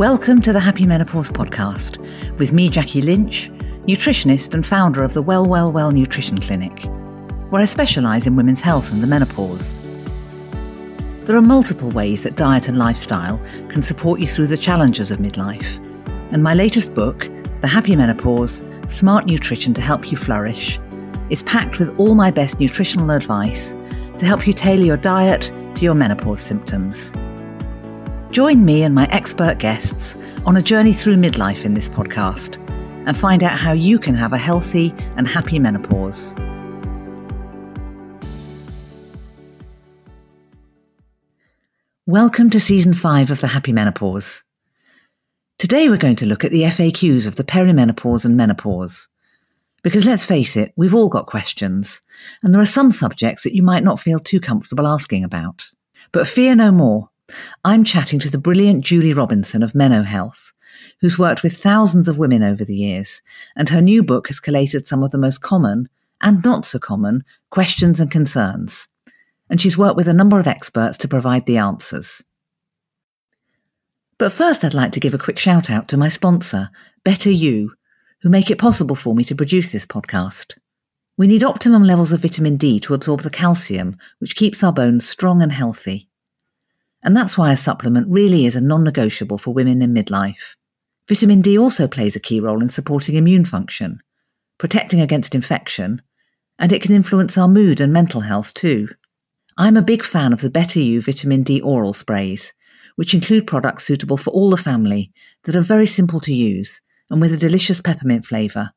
Welcome to the Happy Menopause Podcast with me, Jackie Lynch, nutritionist and founder of the Well, Well, Well Nutrition Clinic, where I specialise in women's health and the menopause. There are multiple ways that diet and lifestyle can support you through the challenges of midlife. And my latest book, The Happy Menopause Smart Nutrition to Help You Flourish, is packed with all my best nutritional advice to help you tailor your diet to your menopause symptoms. Join me and my expert guests on a journey through midlife in this podcast and find out how you can have a healthy and happy menopause. Welcome to season five of the Happy Menopause. Today we're going to look at the FAQs of the perimenopause and menopause. Because let's face it, we've all got questions, and there are some subjects that you might not feel too comfortable asking about. But fear no more. I'm chatting to the brilliant Julie Robinson of Meno Health, who's worked with thousands of women over the years, and her new book has collated some of the most common and not so common questions and concerns. And she's worked with a number of experts to provide the answers. But first, I'd like to give a quick shout out to my sponsor, Better You, who make it possible for me to produce this podcast. We need optimum levels of vitamin D to absorb the calcium, which keeps our bones strong and healthy. And that's why a supplement really is a non negotiable for women in midlife. Vitamin D also plays a key role in supporting immune function, protecting against infection, and it can influence our mood and mental health too. I'm a big fan of the Better You vitamin D oral sprays, which include products suitable for all the family that are very simple to use and with a delicious peppermint flavour.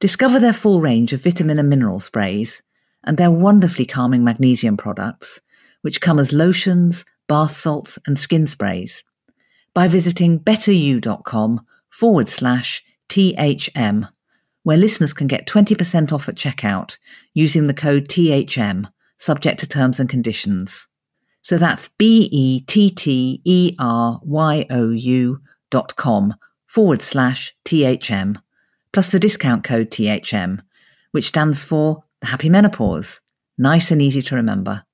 Discover their full range of vitamin and mineral sprays and their wonderfully calming magnesium products, which come as lotions, bath salts, and skin sprays by visiting betteryou.com forward slash THM, where listeners can get 20% off at checkout using the code THM, subject to terms and conditions. So that's B E T T E R Y O U dot com forward slash THM, plus the discount code THM, which stands for the Happy Menopause. Nice and easy to remember.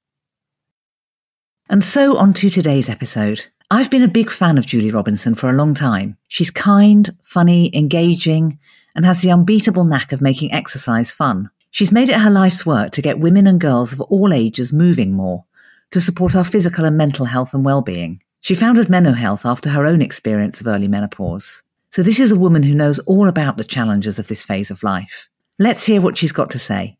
And so on to today's episode. I've been a big fan of Julie Robinson for a long time. She's kind, funny, engaging, and has the unbeatable knack of making exercise fun. She's made it her life's work to get women and girls of all ages moving more to support our physical and mental health and well-being. She founded Meno Health after her own experience of early menopause. So this is a woman who knows all about the challenges of this phase of life. Let's hear what she's got to say.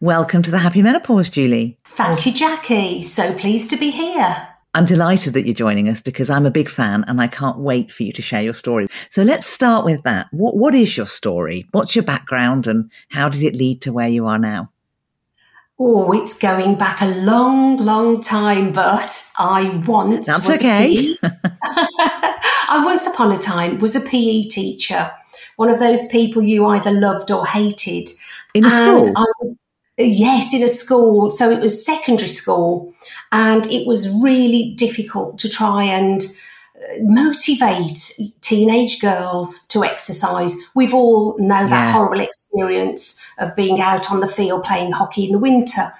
Welcome to the Happy Menopause, Julie. Thank you, Jackie. So pleased to be here. I'm delighted that you're joining us because I'm a big fan and I can't wait for you to share your story. So let's start with that. What, what is your story? What's your background and how did it lead to where you are now? Oh, it's going back a long, long time, but I once That's okay. I once upon a time was a PE teacher, one of those people you either loved or hated. In a and school? Was, Yes, in a school. So it was secondary school, and it was really difficult to try and uh, motivate teenage girls to exercise. We've all know yeah. that horrible experience of being out on the field playing hockey in the winter.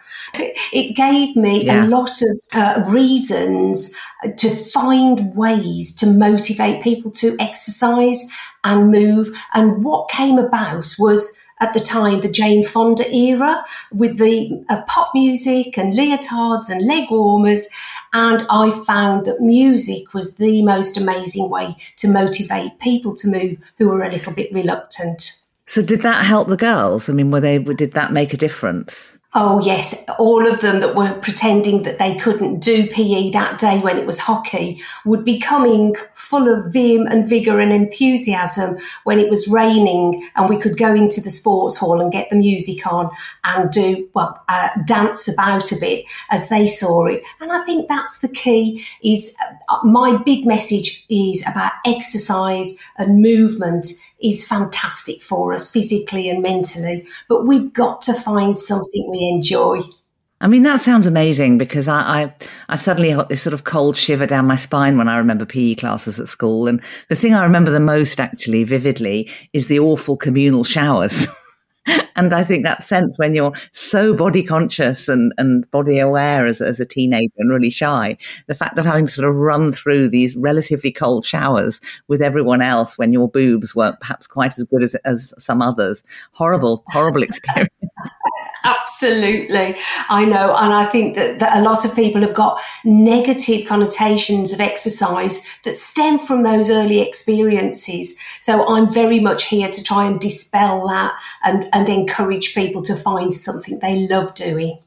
It gave me yeah. a lot of uh, reasons to find ways to motivate people to exercise and move. And what came about was at the time the Jane Fonda era with the uh, pop music and leotards and leg warmers. And I found that music was the most amazing way to motivate people to move who were a little bit reluctant. So did that help the girls? I mean, were they, did that make a difference? Oh, yes. All of them that were pretending that they couldn't do PE that day when it was hockey would be coming full of vim and vigour and enthusiasm when it was raining and we could go into the sports hall and get the music on and do, well, uh, dance about a bit as they saw it. And I think that's the key is uh, my big message is about exercise and movement is fantastic for us physically and mentally, but we've got to find something we enjoy. I mean, that sounds amazing because I, I, I suddenly got this sort of cold shiver down my spine when I remember PE classes at school. And the thing I remember the most actually vividly is the awful communal showers. and I think that sense when you're so body conscious and, and body aware as, as a teenager and really shy, the fact of having to sort of run through these relatively cold showers with everyone else when your boobs weren't perhaps quite as good as, as some others. Horrible, horrible experience. Absolutely. I know. And I think that, that a lot of people have got negative connotations of exercise that stem from those early experiences. So I'm very much here to try and dispel that and, and encourage people to find something they love doing.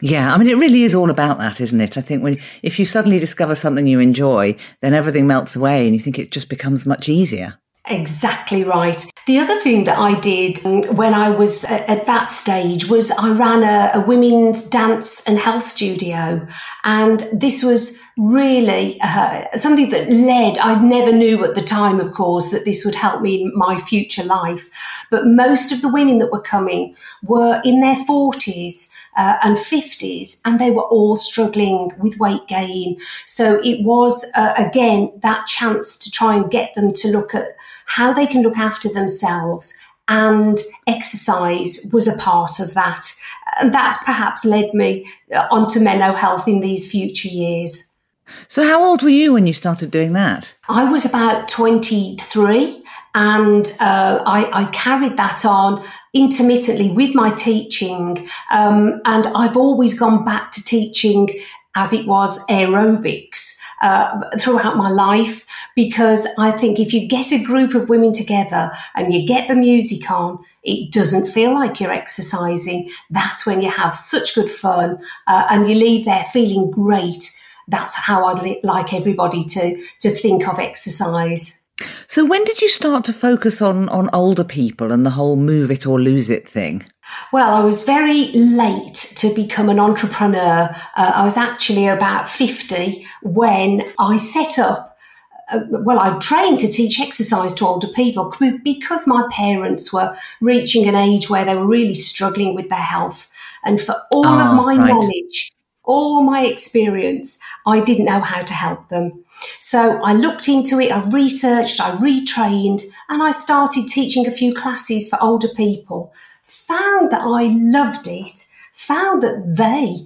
Yeah, I mean, it really is all about that, isn't it? I think when if you suddenly discover something you enjoy, then everything melts away, and you think it just becomes much easier. Exactly right. The other thing that I did um, when I was at that stage was I ran a, a women's dance and health studio. And this was really uh, something that led, I never knew at the time, of course, that this would help me in my future life. But most of the women that were coming were in their 40s uh, and 50s, and they were all struggling with weight gain. So it was, uh, again, that chance to try and get them to look at how they can look after themselves and exercise was a part of that. And that's perhaps led me uh, onto Meno Health in these future years. So, how old were you when you started doing that? I was about 23 and uh, I, I, carried that on intermittently with my teaching. Um, and I've always gone back to teaching as it was aerobics uh, throughout my life because I think if you get a group of women together and you get the music on, it doesn't feel like you're exercising. That's when you have such good fun uh, and you leave there feeling great that's how I'd like everybody to to think of exercise. So when did you start to focus on on older people and the whole move it or lose it thing? Well, I was very late to become an entrepreneur. Uh, I was actually about 50 when I set up uh, well, I trained to teach exercise to older people because my parents were reaching an age where they were really struggling with their health. And for all of ah, my right. knowledge, all my experience, I didn't know how to help them. So I looked into it, I researched, I retrained, and I started teaching a few classes for older people. Found that I loved it, found that they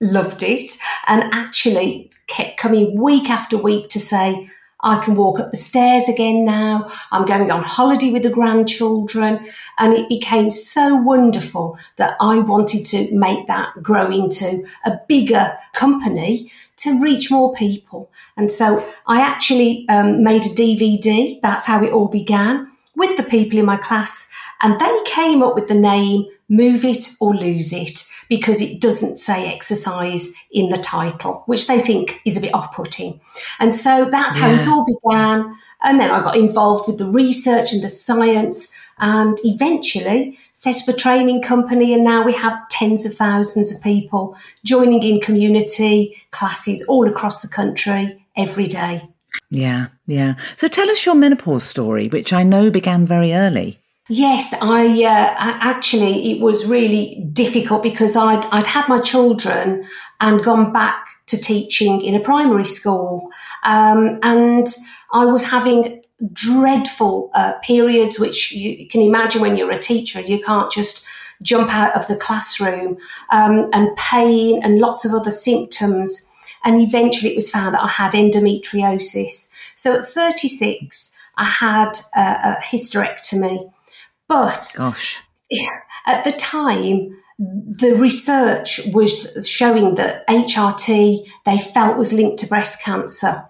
loved it, and actually kept coming week after week to say, I can walk up the stairs again now. I'm going on holiday with the grandchildren. And it became so wonderful that I wanted to make that grow into a bigger company to reach more people. And so I actually um, made a DVD. That's how it all began with the people in my class. And they came up with the name Move It or Lose It because it doesn't say exercise in the title, which they think is a bit off putting. And so that's yeah. how it all began. And then I got involved with the research and the science and eventually set up a training company. And now we have tens of thousands of people joining in community classes all across the country every day. Yeah, yeah. So tell us your menopause story, which I know began very early. Yes, I, uh, actually it was really difficult because I'd I'd had my children and gone back to teaching in a primary school, um, and I was having dreadful uh, periods, which you can imagine when you're a teacher, you can't just jump out of the classroom, um, and pain and lots of other symptoms, and eventually it was found that I had endometriosis. So at 36, I had a hysterectomy. But gosh, at the time, the research was showing that HRT they felt was linked to breast cancer.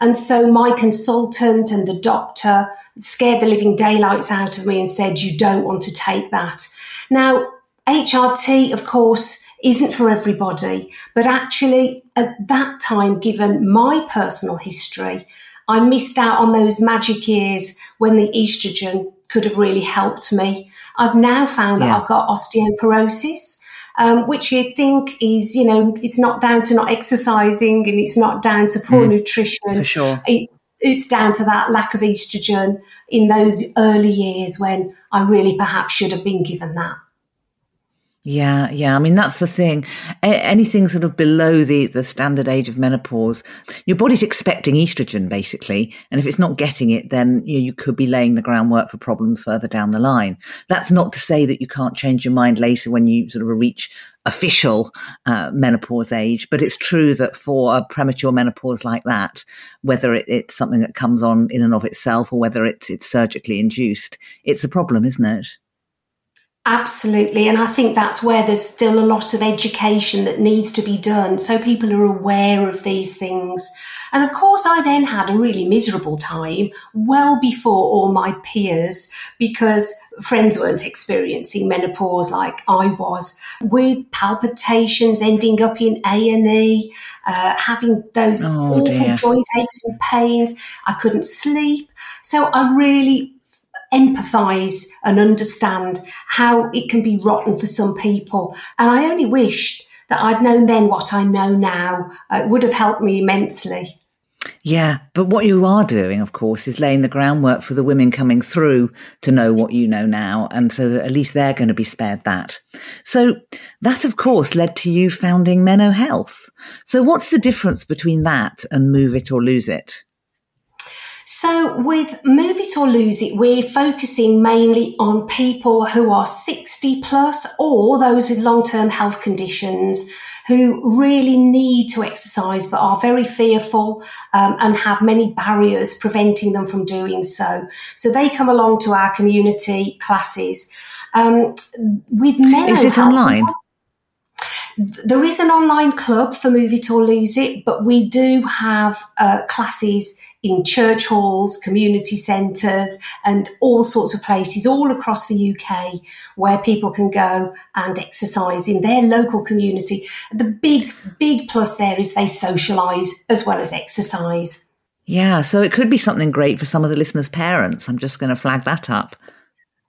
And so my consultant and the doctor scared the living daylights out of me and said, You don't want to take that. Now, HRT, of course, isn't for everybody, but actually, at that time, given my personal history, I missed out on those magic years when the estrogen could have really helped me. I've now found yeah. that I've got osteoporosis. Um, which you think is, you know, it's not down to not exercising and it's not down to poor mm, nutrition. For sure. It, it's down to that lack of estrogen in those early years when I really perhaps should have been given that. Yeah, yeah. I mean, that's the thing. A- anything sort of below the, the standard age of menopause, your body's expecting estrogen, basically. And if it's not getting it, then you, know, you could be laying the groundwork for problems further down the line. That's not to say that you can't change your mind later when you sort of reach official uh, menopause age. But it's true that for a premature menopause like that, whether it, it's something that comes on in and of itself or whether it's, it's surgically induced, it's a problem, isn't it? Absolutely. And I think that's where there's still a lot of education that needs to be done so people are aware of these things. And of course, I then had a really miserable time well before all my peers because friends weren't experiencing menopause like I was with palpitations ending up in A&E, uh, having those oh, awful dear. joint aches and pains. I couldn't sleep. So I really empathize and understand how it can be rotten for some people. And I only wished that I'd known then what I know now. Uh, it would have helped me immensely. Yeah, but what you are doing, of course, is laying the groundwork for the women coming through to know what you know now. And so that at least they're going to be spared that. So that, of course, led to you founding Meno Health. So what's the difference between that and Move It or Lose It? So, with Move It or Lose It, we're focusing mainly on people who are 60 plus or those with long term health conditions who really need to exercise but are very fearful um, and have many barriers preventing them from doing so. So, they come along to our community classes. Um, with Meno Is it online? There is an online club for Move It or Lose It, but we do have uh, classes in church halls, community centres, and all sorts of places all across the UK where people can go and exercise in their local community. The big, big plus there is they socialise as well as exercise. Yeah, so it could be something great for some of the listeners' parents. I'm just going to flag that up.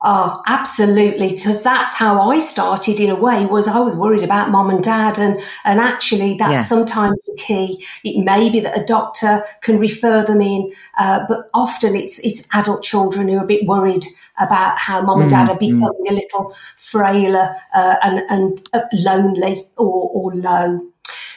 Oh, absolutely. Because that's how I started in a way was I was worried about mom and dad. And, and actually that's yeah. sometimes the key. It may be that a doctor can refer them in, uh, but often it's, it's adult children who are a bit worried about how mom and dad mm, are mm. becoming mm. a little frailer, uh, and, and uh, lonely or, or low.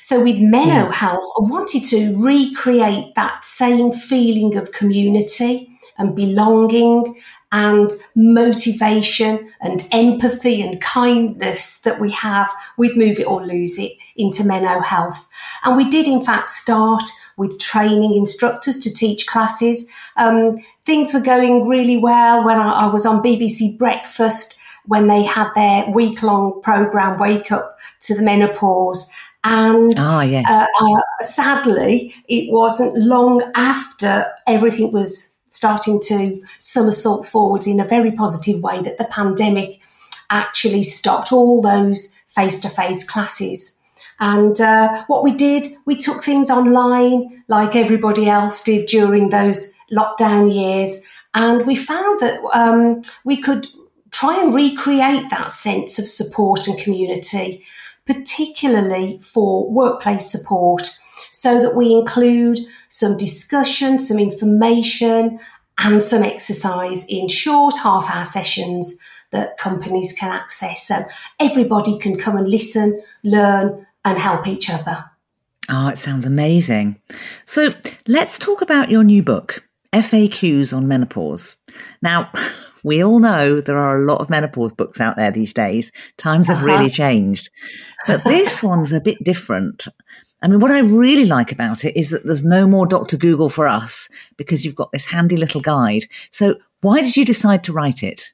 So with Meno yeah. Health, I wanted to recreate that same feeling of community and belonging and motivation and empathy and kindness that we have with Move It or Lose It into Meno Health. And we did, in fact, start with training instructors to teach classes. Um, things were going really well when I, I was on BBC Breakfast when they had their week long program, Wake Up to the Menopause. And oh, yes. uh, uh, sadly, it wasn't long after everything was starting to somersault forwards in a very positive way that the pandemic actually stopped all those face to face classes. And uh, what we did, we took things online like everybody else did during those lockdown years. And we found that um, we could try and recreate that sense of support and community, particularly for workplace support so that we include some discussion, some information, and some exercise in short half hour sessions that companies can access. So everybody can come and listen, learn, and help each other. Oh, it sounds amazing. So let's talk about your new book, FAQs on Menopause. Now, we all know there are a lot of menopause books out there these days. Times have uh-huh. really changed. But this one's a bit different. I mean, what I really like about it is that there's no more Dr. Google for us because you've got this handy little guide. So, why did you decide to write it?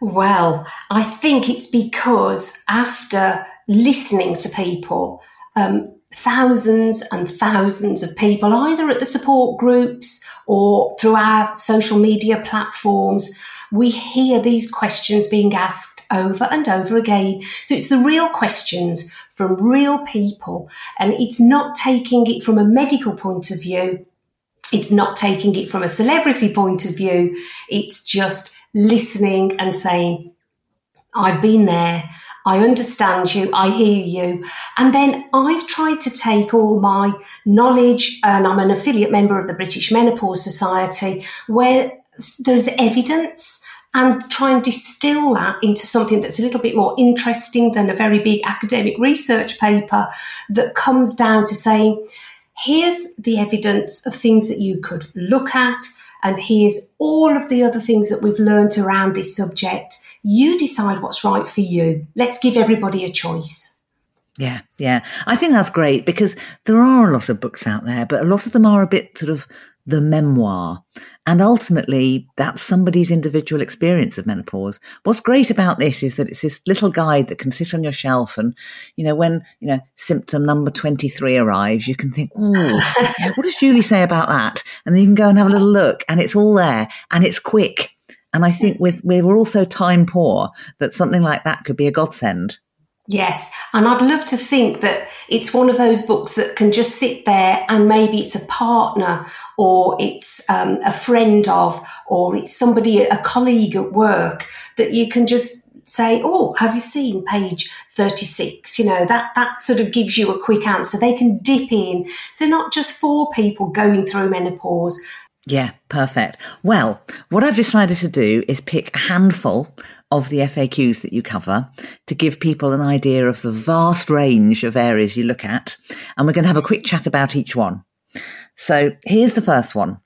Well, I think it's because after listening to people, um, thousands and thousands of people, either at the support groups or through our social media platforms, we hear these questions being asked over and over again. So it's the real questions from real people, and it's not taking it from a medical point of view. It's not taking it from a celebrity point of view. It's just listening and saying, I've been there. I understand you. I hear you. And then I've tried to take all my knowledge, and I'm an affiliate member of the British Menopause Society, where there's evidence and try and distill that into something that's a little bit more interesting than a very big academic research paper that comes down to saying, here's the evidence of things that you could look at, and here's all of the other things that we've learned around this subject. You decide what's right for you. Let's give everybody a choice. Yeah, yeah. I think that's great because there are a lot of books out there, but a lot of them are a bit sort of the memoir. And ultimately, that's somebody's individual experience of menopause. What's great about this is that it's this little guide that can sit on your shelf. And, you know, when, you know, symptom number 23 arrives, you can think, oh, what does Julie say about that? And then you can go and have a little look and it's all there and it's quick. And I think with, we're also time poor that something like that could be a godsend. Yes, and I'd love to think that it's one of those books that can just sit there and maybe it's a partner or it's um, a friend of or it's somebody, a colleague at work that you can just say, Oh, have you seen page 36? You know, that, that sort of gives you a quick answer. They can dip in. So not just for people going through menopause, yeah, perfect. Well, what I've decided to do is pick a handful of the FAQs that you cover to give people an idea of the vast range of areas you look at. And we're going to have a quick chat about each one. So here's the first one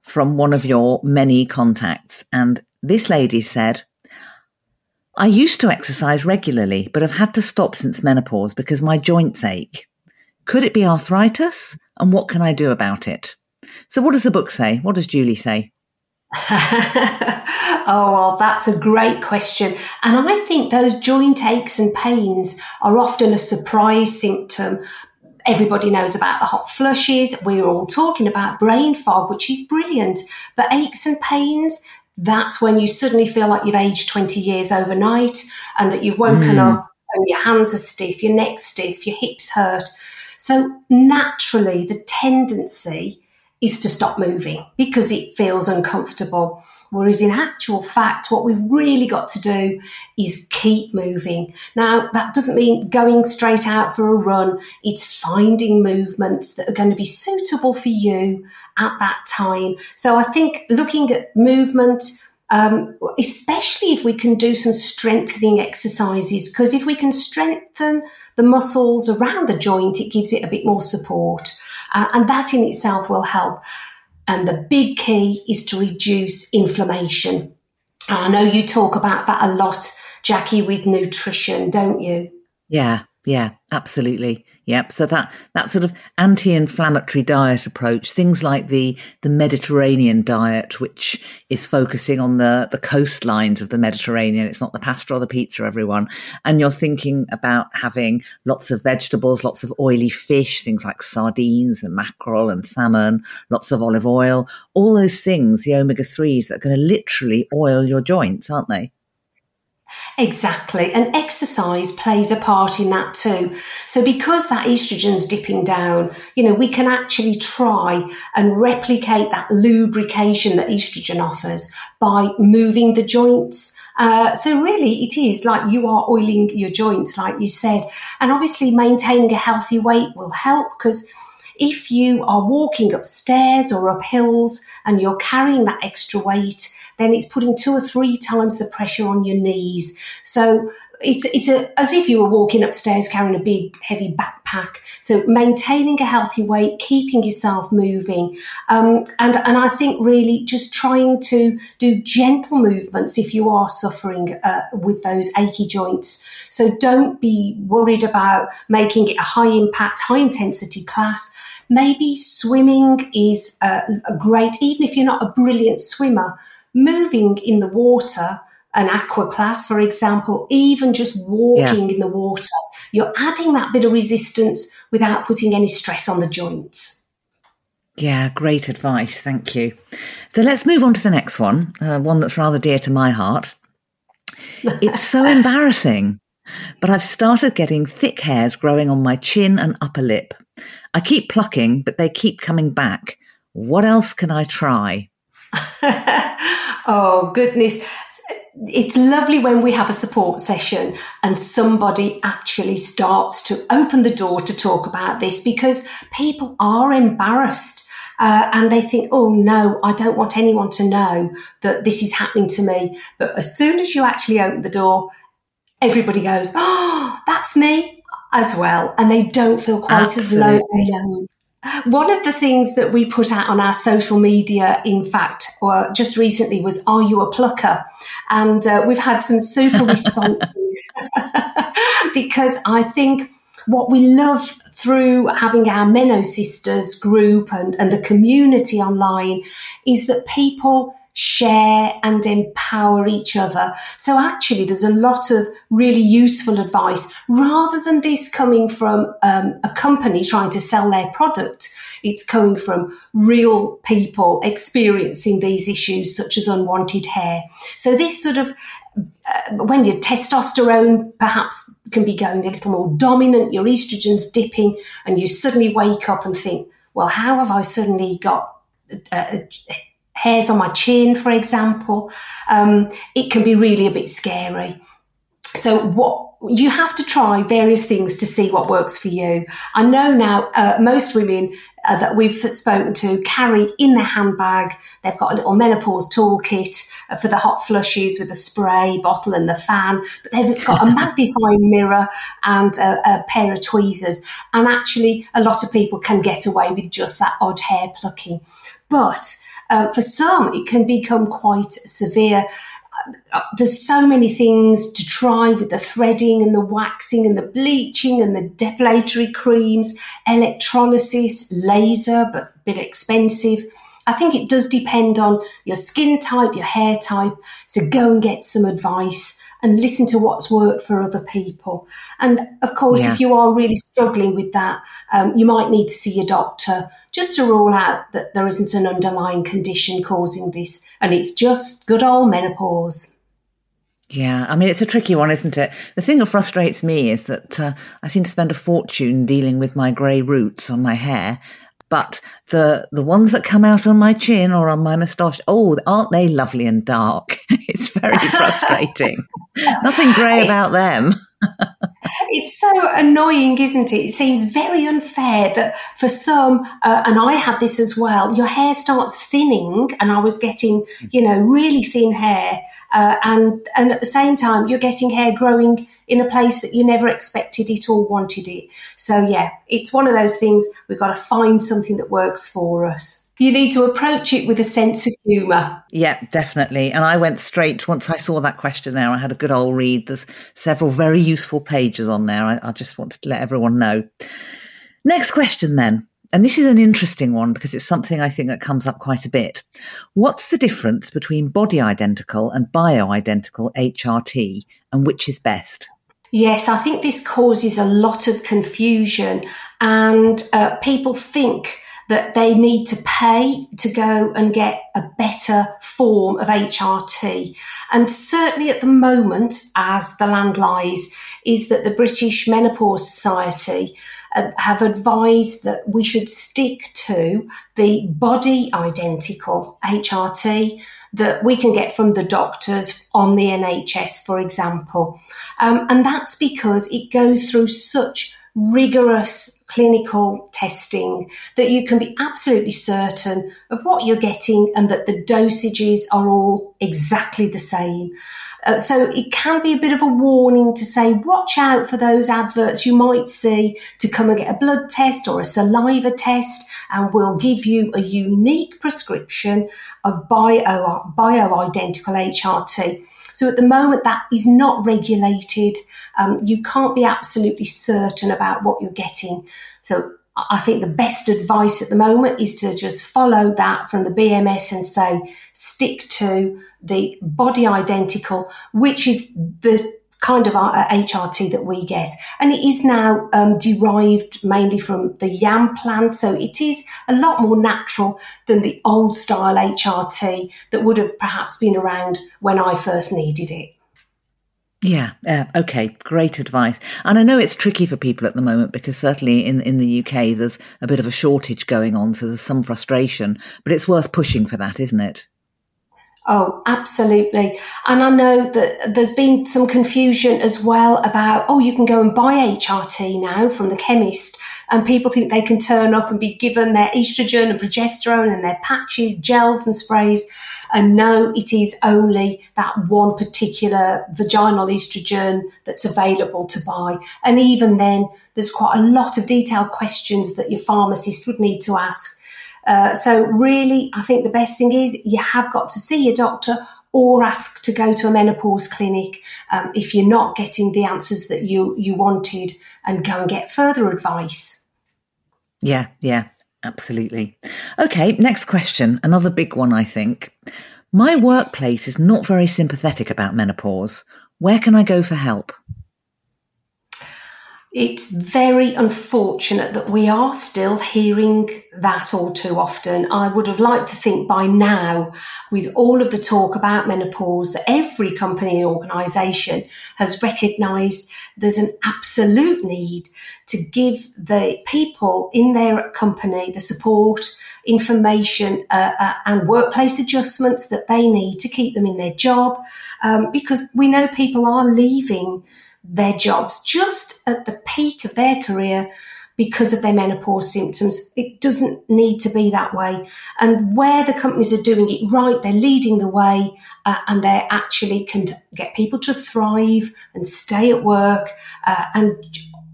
from one of your many contacts. And this lady said, I used to exercise regularly, but I've had to stop since menopause because my joints ache. Could it be arthritis? And what can I do about it? So, what does the book say? What does Julie say? oh, well, that's a great question. And I think those joint aches and pains are often a surprise symptom. Everybody knows about the hot flushes. We're all talking about brain fog, which is brilliant. But aches and pains, that's when you suddenly feel like you've aged 20 years overnight and that you've woken mm. up and your hands are stiff, your neck's stiff, your hips hurt. So naturally, the tendency is to stop moving because it feels uncomfortable. Whereas in actual fact, what we've really got to do is keep moving. Now, that doesn't mean going straight out for a run. It's finding movements that are going to be suitable for you at that time. So I think looking at movement, um, especially if we can do some strengthening exercises, because if we can strengthen the muscles around the joint, it gives it a bit more support. Uh, and that in itself will help. And the big key is to reduce inflammation. I know you talk about that a lot, Jackie, with nutrition, don't you? Yeah, yeah, absolutely. Yep. So that that sort of anti-inflammatory diet approach, things like the the Mediterranean diet, which is focusing on the the coastlines of the Mediterranean. It's not the pasta or the pizza, everyone. And you're thinking about having lots of vegetables, lots of oily fish, things like sardines and mackerel and salmon, lots of olive oil, all those things, the omega threes that are going to literally oil your joints, aren't they? Exactly. And exercise plays a part in that too. So because that estrogen's dipping down, you know, we can actually try and replicate that lubrication that estrogen offers by moving the joints. Uh, so really it is like you are oiling your joints, like you said. And obviously maintaining a healthy weight will help because if you are walking upstairs or up hills and you're carrying that extra weight, then it's putting two or three times the pressure on your knees. So it's it's a, as if you were walking upstairs carrying a big heavy backpack. So maintaining a healthy weight, keeping yourself moving, um, and and I think really just trying to do gentle movements if you are suffering uh, with those achy joints. So don't be worried about making it a high impact, high intensity class. Maybe swimming is uh, a great, even if you're not a brilliant swimmer moving in the water, an aqua class, for example, even just walking yeah. in the water, you're adding that bit of resistance without putting any stress on the joints. Yeah, great advice. Thank you. So let's move on to the next one, uh, one that's rather dear to my heart. It's so embarrassing, but I've started getting thick hairs growing on my chin and upper lip. I keep plucking, but they keep coming back. What else can I try? oh, goodness. It's lovely when we have a support session and somebody actually starts to open the door to talk about this because people are embarrassed. uh, and they think, oh no, I don't want anyone to know that this is happening to me. But as soon as you actually open the door, everybody goes, oh, that's me as well. And they don't feel quite Absolutely. as lonely. One of the things that we put out on our social media, in fact, or just recently was, Are you a plucker? And uh, we've had some super responses because I think what we love through having our Meno Sisters group and, and the community online is that people share and empower each other. So actually, there's a lot of really useful advice rather than this coming from um, a company trying to sell their product. It's coming from real people experiencing these issues, such as unwanted hair. So this sort of uh, when your testosterone perhaps can be going a little more dominant, your estrogen's dipping, and you suddenly wake up and think, well, how have I suddenly got uh, hairs on my chin, for example, um, it can be really a bit scary. So what you have to try various things to see what works for you. I know now uh, most women uh, that we've spoken to carry in their handbag. They've got a little menopause toolkit uh, for the hot flushes with a spray bottle and the fan, but they've got a magnifying mirror and a, a, pair of tweezers. And actually, a lot of people can get away with just that odd hair plucking. But uh, for some, it can become quite severe. Uh, there's so many things to try with the threading and the waxing and the bleaching and the depilatory creams, electrolysis, laser, but a bit expensive. I think it does depend on your skin type, your hair type. So go and get some advice and listen to what's worked for other people. And of course, yeah. if you are really struggling with that, um, you might need to see your doctor just to rule out that there isn't an underlying condition causing this and it's just good old menopause. Yeah, I mean, it's a tricky one, isn't it? The thing that frustrates me is that uh, I seem to spend a fortune dealing with my grey roots on my hair, but the the ones that come out on my chin or on my moustache, oh, aren't they lovely and dark? it's very frustrating. Nothing grey about them. it's so annoying, isn't it? It seems very unfair that for some, uh, and I had this as well, your hair starts thinning, and I was getting, you know, really thin hair, uh, and and at the same time, you're getting hair growing in a place that you never expected it or wanted it. So yeah, it's one of those things. We've got to find something that works for us you need to approach it with a sense of humour. Yeah, definitely. And I went straight once I saw that question there. I had a good old read. There's several very useful pages on there. I, I just wanted to let everyone know. Next question, then. And this is an interesting one because it's something I think that comes up quite a bit. What's the difference between body identical and bio-identical HRT, and which is best? Yes, I think this causes a lot of confusion, and uh, people think that they need to pay to go and get a better form of HRT. And certainly at the moment, as the land lies, is that the British Menopause Society uh, have advised that we should stick to the body identical HRT that we can get from the doctors on the NHS, for example. Um, and that's because it goes through such rigorous clinical testing that you can be absolutely certain of what you're getting and that the dosages are all exactly the same. Uh, so it can be a bit of a warning to say, watch out for those adverts you might see to come and get a blood test or a saliva test, and we'll give you a unique prescription of bio, bio-identical HRT. So at the moment, that is not regulated. Um, you can't be absolutely certain about what you're getting. So I think the best advice at the moment is to just follow that from the BMS and say, stick to the body identical, which is the kind of HRT that we get. And it is now um, derived mainly from the yam plant. So it is a lot more natural than the old style HRT that would have perhaps been around when I first needed it. Yeah, uh, okay, great advice. And I know it's tricky for people at the moment because certainly in, in the UK there's a bit of a shortage going on, so there's some frustration, but it's worth pushing for that, isn't it? Oh, absolutely. And I know that there's been some confusion as well about, oh, you can go and buy HRT now from the chemist. And people think they can turn up and be given their estrogen and progesterone and their patches, gels and sprays. And no, it is only that one particular vaginal estrogen that's available to buy. And even then, there's quite a lot of detailed questions that your pharmacist would need to ask. Uh, so really, I think the best thing is you have got to see your doctor or ask to go to a menopause clinic um, if you're not getting the answers that you you wanted, and go and get further advice. Yeah, yeah, absolutely. Okay, next question. Another big one, I think. My workplace is not very sympathetic about menopause. Where can I go for help? It's very unfortunate that we are still hearing that all too often. I would have liked to think by now, with all of the talk about menopause, that every company and organisation has recognised there's an absolute need to give the people in their company the support, information, uh, uh, and workplace adjustments that they need to keep them in their job, um, because we know people are leaving their jobs just at the peak of their career because of their menopause symptoms. It doesn't need to be that way. And where the companies are doing it right, they're leading the way uh, and they actually can get people to thrive and stay at work. Uh, and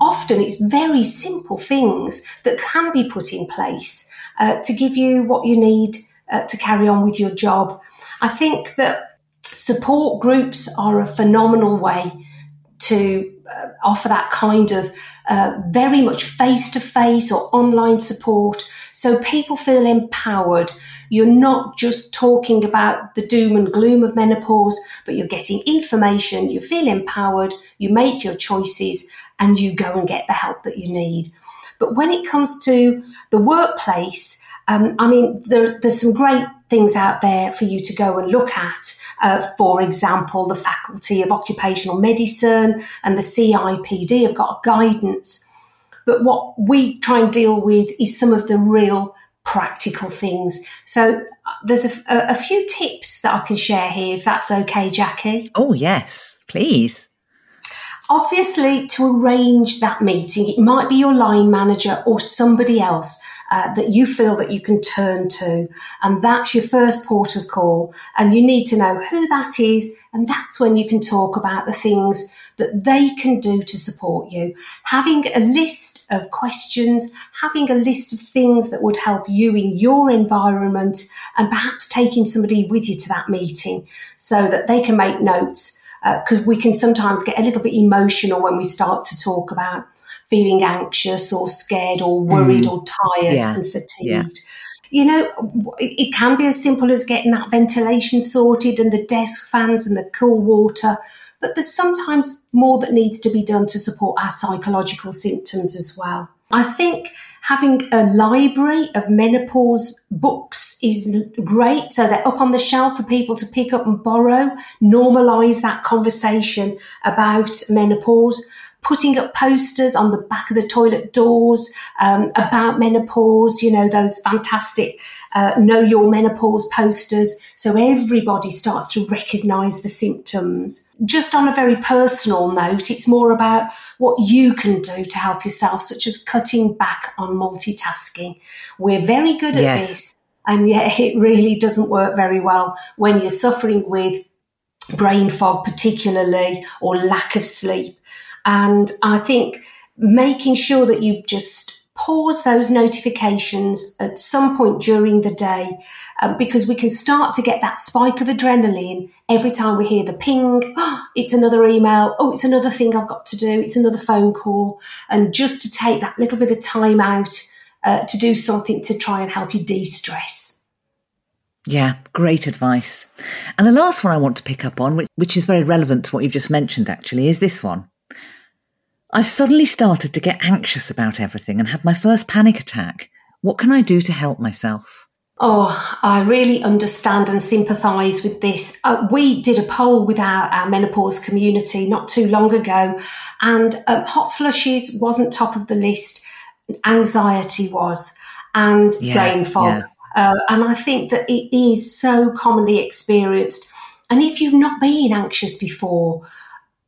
often it's very simple things that can be put in place uh, to give you what you need uh, to carry on with your job. I think that support groups are a phenomenal way to uh, offer that kind of uh, very much face to face or online support so people feel empowered. You're not just talking about the doom and gloom of menopause, but you're getting information, you feel empowered, you make your choices, and you go and get the help that you need. But when it comes to the workplace, um, I mean, there, there's some great things out there for you to go and look at. Uh, for example, the Faculty of Occupational Medicine and the CIPD have got guidance. But what we try and deal with is some of the real practical things. So uh, there's a, a, a few tips that I can share here, if that's okay, Jackie. Oh, yes, please. Obviously, to arrange that meeting, it might be your line manager or somebody else uh, that you feel that you can turn to. And that's your first port of call. And you need to know who that is. And that's when you can talk about the things that they can do to support you. Having a list of questions, having a list of things that would help you in your environment, and perhaps taking somebody with you to that meeting so that they can make notes. Because uh, we can sometimes get a little bit emotional when we start to talk about feeling anxious or scared or worried mm. or tired yeah. and fatigued. Yeah. You know, it can be as simple as getting that ventilation sorted and the desk fans and the cool water, but there's sometimes more that needs to be done to support our psychological symptoms as well. I think having a library of menopause books is great. So they're up on the shelf for people to pick up and borrow, normalize that conversation about menopause putting up posters on the back of the toilet doors um, about menopause, you know, those fantastic uh, know your menopause posters. So everybody starts to recognize the symptoms. Just on a very personal note, it's more about what you can do to help yourself, such as cutting back on multitasking. We're very good at yes. this. And yet it really doesn't work very well when you're suffering with brain fog, particularly, or lack of sleep. And I think making sure that you just pause those notifications at some point during the day um, because we can start to get that spike of adrenaline every time we hear the ping. Oh, it's another email. Oh, it's another thing I've got to do. It's another phone call. And just to take that little bit of time out uh, to do something to try and help you de stress. Yeah, great advice. And the last one I want to pick up on, which, which is very relevant to what you've just mentioned actually, is this one. I've suddenly started to get anxious about everything and had my first panic attack. What can I do to help myself? Oh, I really understand and sympathise with this. Uh, we did a poll with our, our, menopause community not too long ago, and um, hot flushes wasn't top of the list. Anxiety was, and yeah, brain fog. Yeah. Uh, and I think that it is so commonly experienced. And if you've not been anxious before,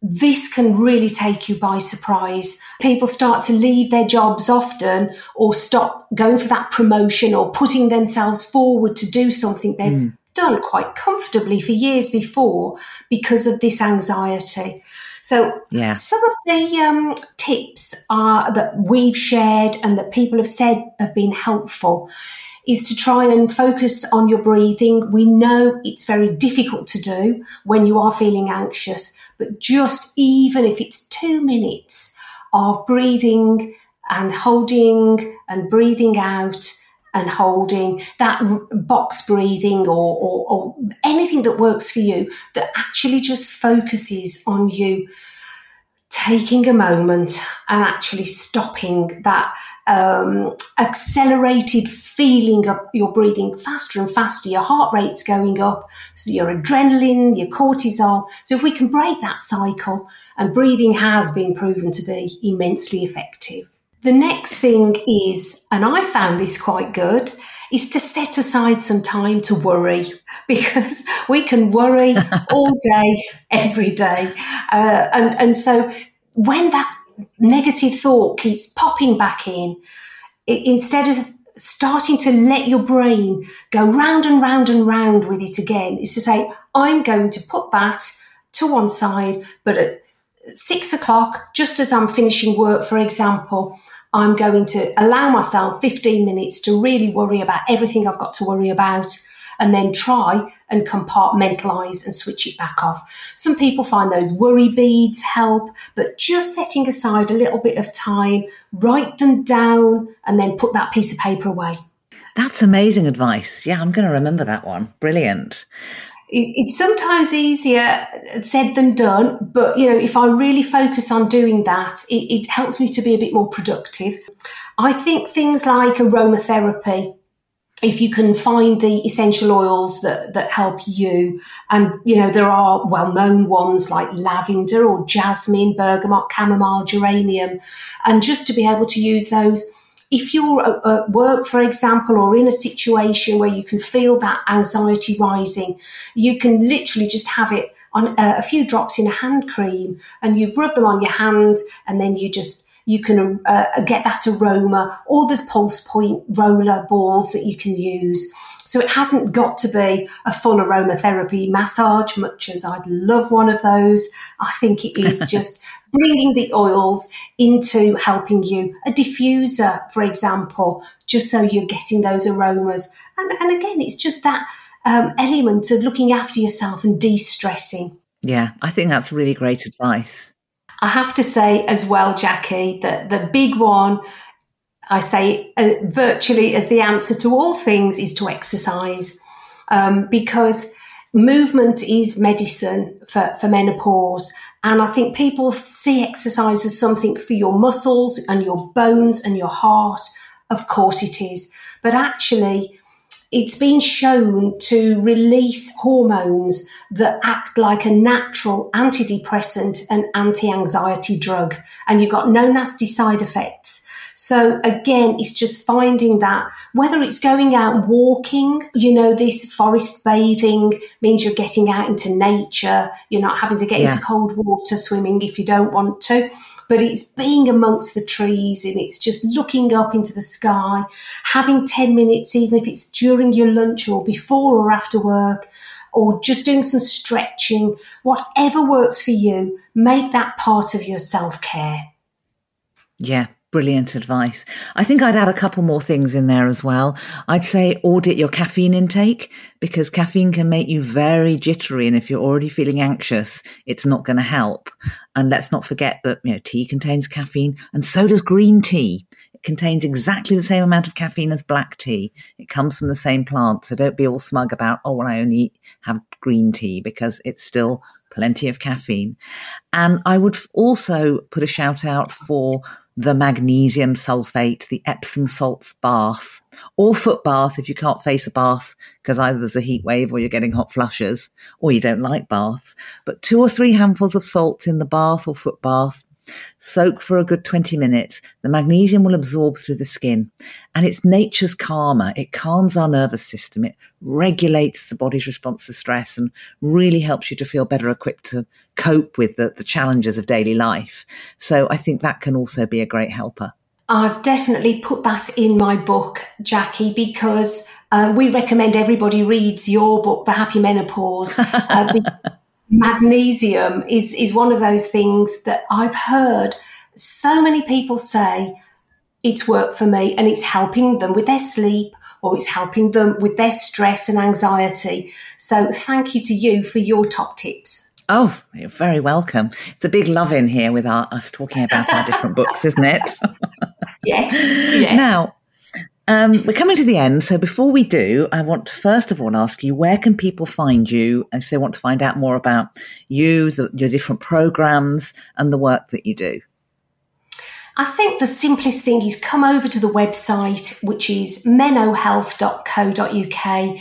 this can really take you by surprise. People start to leave their jobs often or stop going for that promotion or putting themselves forward to do something they've mm. done quite comfortably for years before because of this anxiety. So, yeah. some of the um, tips are that we've shared and that people have said have been helpful is to try and focus on your breathing. We know it's very difficult to do when you are feeling anxious, but just even if it's two minutes of breathing and holding and breathing out and holding that box breathing or, or, or anything that works for you that actually just focuses on you taking a moment and actually stopping that um, accelerated feeling of your breathing faster and faster, your heart rate's going up, so your adrenaline, your cortisol. So if we can break that cycle, and breathing has been proven to be immensely effective. The next thing is, and I found this quite good, is to set aside some time to worry because we can worry all day, every day. Uh, and, and so when that negative thought keeps popping back in, it, instead of starting to let your brain go round and round and round with it again, is to say, I'm going to put that to one side, but at six o'clock, just as I'm finishing work, for example, I'm going to allow myself 15 minutes to really worry about everything I've got to worry about and then try and compartmentalize and switch it back off. Some people find those worry beads help, but just setting aside a little bit of time, write them down and then put that piece of paper away. That's amazing advice. Yeah, I'm going to remember that one. Brilliant it's sometimes easier said than done, but you know, if I really focus on doing that, it, it, helps me to be a bit more productive. I think things like aromatherapy, if you can find the essential oils that, that help you, and you know, there are well known ones like lavender or jasmine, bergamot, chamomile, geranium, and just to be able to use those if you're at work, for example, or in a situation where you can feel that anxiety rising, you can literally just have it on uh, a, few drops in a hand cream and you've rubbed them on your hand and then you just you can uh, get that aroma or there's pulse point roller balls that you can use so it hasn't got to be a full aromatherapy massage much as i'd love one of those i think it is just bringing the oils into helping you. A diffuser, for example, just so you're getting those aromas. And, and again, it's just that um, element of looking after yourself and de stressing. Yeah, I think that's really great advice. I have to say as well, Jackie, that the big one I say uh, virtually as the answer to all things is to exercise um, because movement is medicine for, for menopause. And I think people see exercise as something for your muscles and your bones and your heart. Of course it is. But actually, it's been shown to release hormones that act like a natural antidepressant and anti-anxiety drug. And you've got no nasty side effects. So again, it's just finding that whether it's going out walking, you know, this forest bathing means you're getting out into nature. You're not having to get yeah. into cold water swimming if you don't want to but it's being amongst the trees and it's just looking up into the sky, having 10 minutes, even if it's during your lunch or before or after work, or just doing some stretching, whatever works for you, make that part of your self care. Yeah, Brilliant advice. I think I'd add a couple more things in there as well. I'd say audit your caffeine intake because caffeine can make you very jittery. And if you're already feeling anxious, it's not going to help. And let's not forget that, you know, tea contains caffeine and so does green tea. It contains exactly the same amount of caffeine as black tea. It comes from the same plant. So don't be all smug about, oh, well, I only have green tea because it's still plenty of caffeine. And I would also put a shout out for the magnesium sulfate, the Epsom salts bath, or foot bath if you can't face a bath because either there's a heat wave or you're getting hot flushes or you don't like baths. But two or three handfuls of salts in the bath or foot bath Soak for a good 20 minutes. The magnesium will absorb through the skin and it's nature's calmer. It calms our nervous system. It regulates the body's response to stress and really helps you to feel better equipped to cope with the, the challenges of daily life. So I think that can also be a great helper. I've definitely put that in my book, Jackie, because uh, we recommend everybody reads your book, The Happy Menopause. Uh, magnesium is, is one of those things that I've heard so many people say it's worked for me and it's helping them with their sleep or it's helping them with their stress and anxiety. So thank you to you for your top tips. Oh, you're very welcome. It's a big love in here with our, us talking about our different books, isn't it? yes, yes. Now, um, we're coming to the end. So before we do, I want to first of all ask you where can people find you if they want to find out more about you, the, your different programs, and the work that you do? I think the simplest thing is come over to the website, which is menohealth.co.uk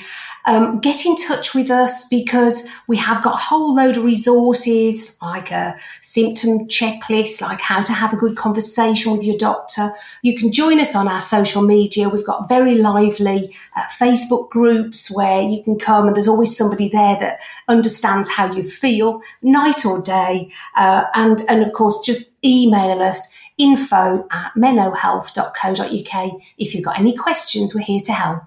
um, get in touch with us because we have got a whole load of resources like a symptom checklist, like how to have a good conversation with your doctor. You can join us on our social media. We've got very lively uh, Facebook groups where you can come and there's always somebody there that understands how you feel night or day. Uh, and, and of course, just email us info at menohealth.co.uk. If you've got any questions, we're here to help.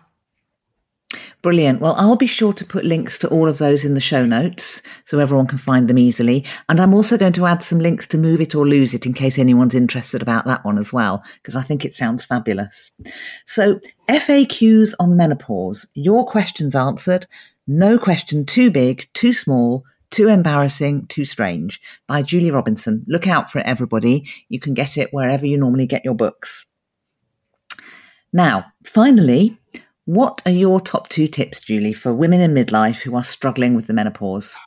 Brilliant. Well, I'll be sure to put links to all of those in the show notes so everyone can find them easily. And I'm also going to add some links to Move It or Lose It in case anyone's interested about that one as well, because I think it sounds fabulous. So, FAQs on menopause, your questions answered. No question too big, too small, too embarrassing, too strange by Julie Robinson. Look out for it, everybody. You can get it wherever you normally get your books. Now, finally, what are your top two tips, Julie, for women in midlife who are struggling with the menopause?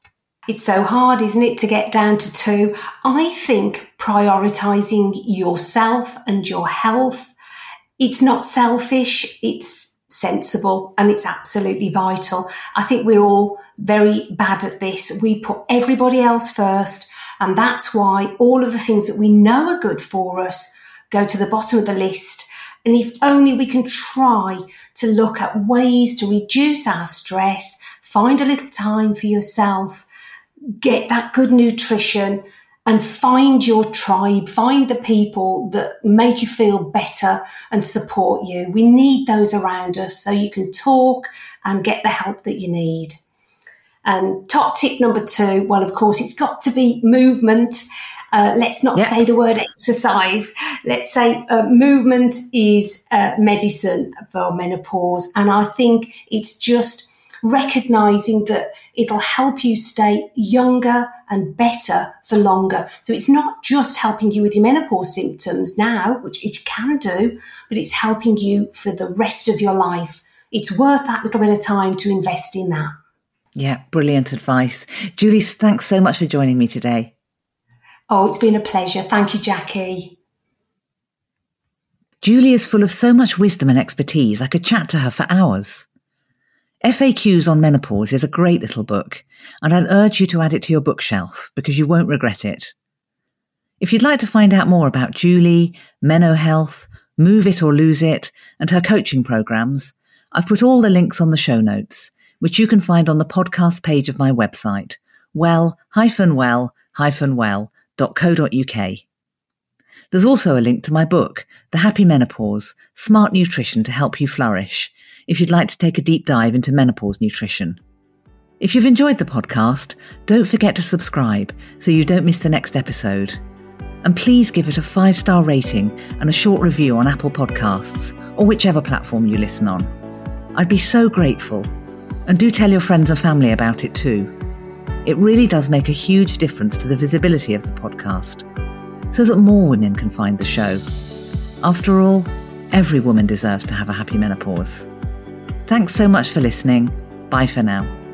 It's so hard, isn't it, to get down to two? I think prioritizing yourself and your health, it's not selfish, it's sensible and it's absolutely vital. I think we're all very bad at this. We put everybody else first. And that's why all of the things that we know are good for us go to the bottom of the list and if only we can try to look at ways to reduce our stress, find a little time for yourself, get that good nutrition, and find your tribe, find the people that make you feel better and support you. We need those around us so you can talk and get the help that you need. And top tip number two, well, of course, it's got to be movement. Uh, let's not say the word exercise. Let's say uh, movement is uh, medicine for menopause. And I think it's just recognizing that it'll help you stay younger and better for longer. So it's not just helping you with your menopause symptoms now, which it can do, but it's helping you for the rest of your life. It's worth that little bit of time to invest in that. Yeah, brilliant advice. Julie, thanks so much for joining me today. Oh, it's been a pleasure. Thank you, Jackie. Julie is full of so much wisdom and expertise, I could chat to her for hours. FAQs on Menopause is a great little book, and I'd urge you to add it to your bookshelf because you won't regret it. If you'd like to find out more about Julie, Meno Health, Move It or Lose It, and her coaching programs, I've put all the links on the show notes, which you can find on the podcast page of my website, well-well-well www.menopause.co.uk. There's also a link to my book, The Happy Menopause Smart Nutrition to Help You Flourish, if you'd like to take a deep dive into menopause nutrition. If you've enjoyed the podcast, don't forget to subscribe so you don't miss the next episode. And please give it a five star rating and a short review on Apple Podcasts or whichever platform you listen on. I'd be so grateful. And do tell your friends and family about it too. It really does make a huge difference to the visibility of the podcast so that more women can find the show. After all, every woman deserves to have a happy menopause. Thanks so much for listening. Bye for now.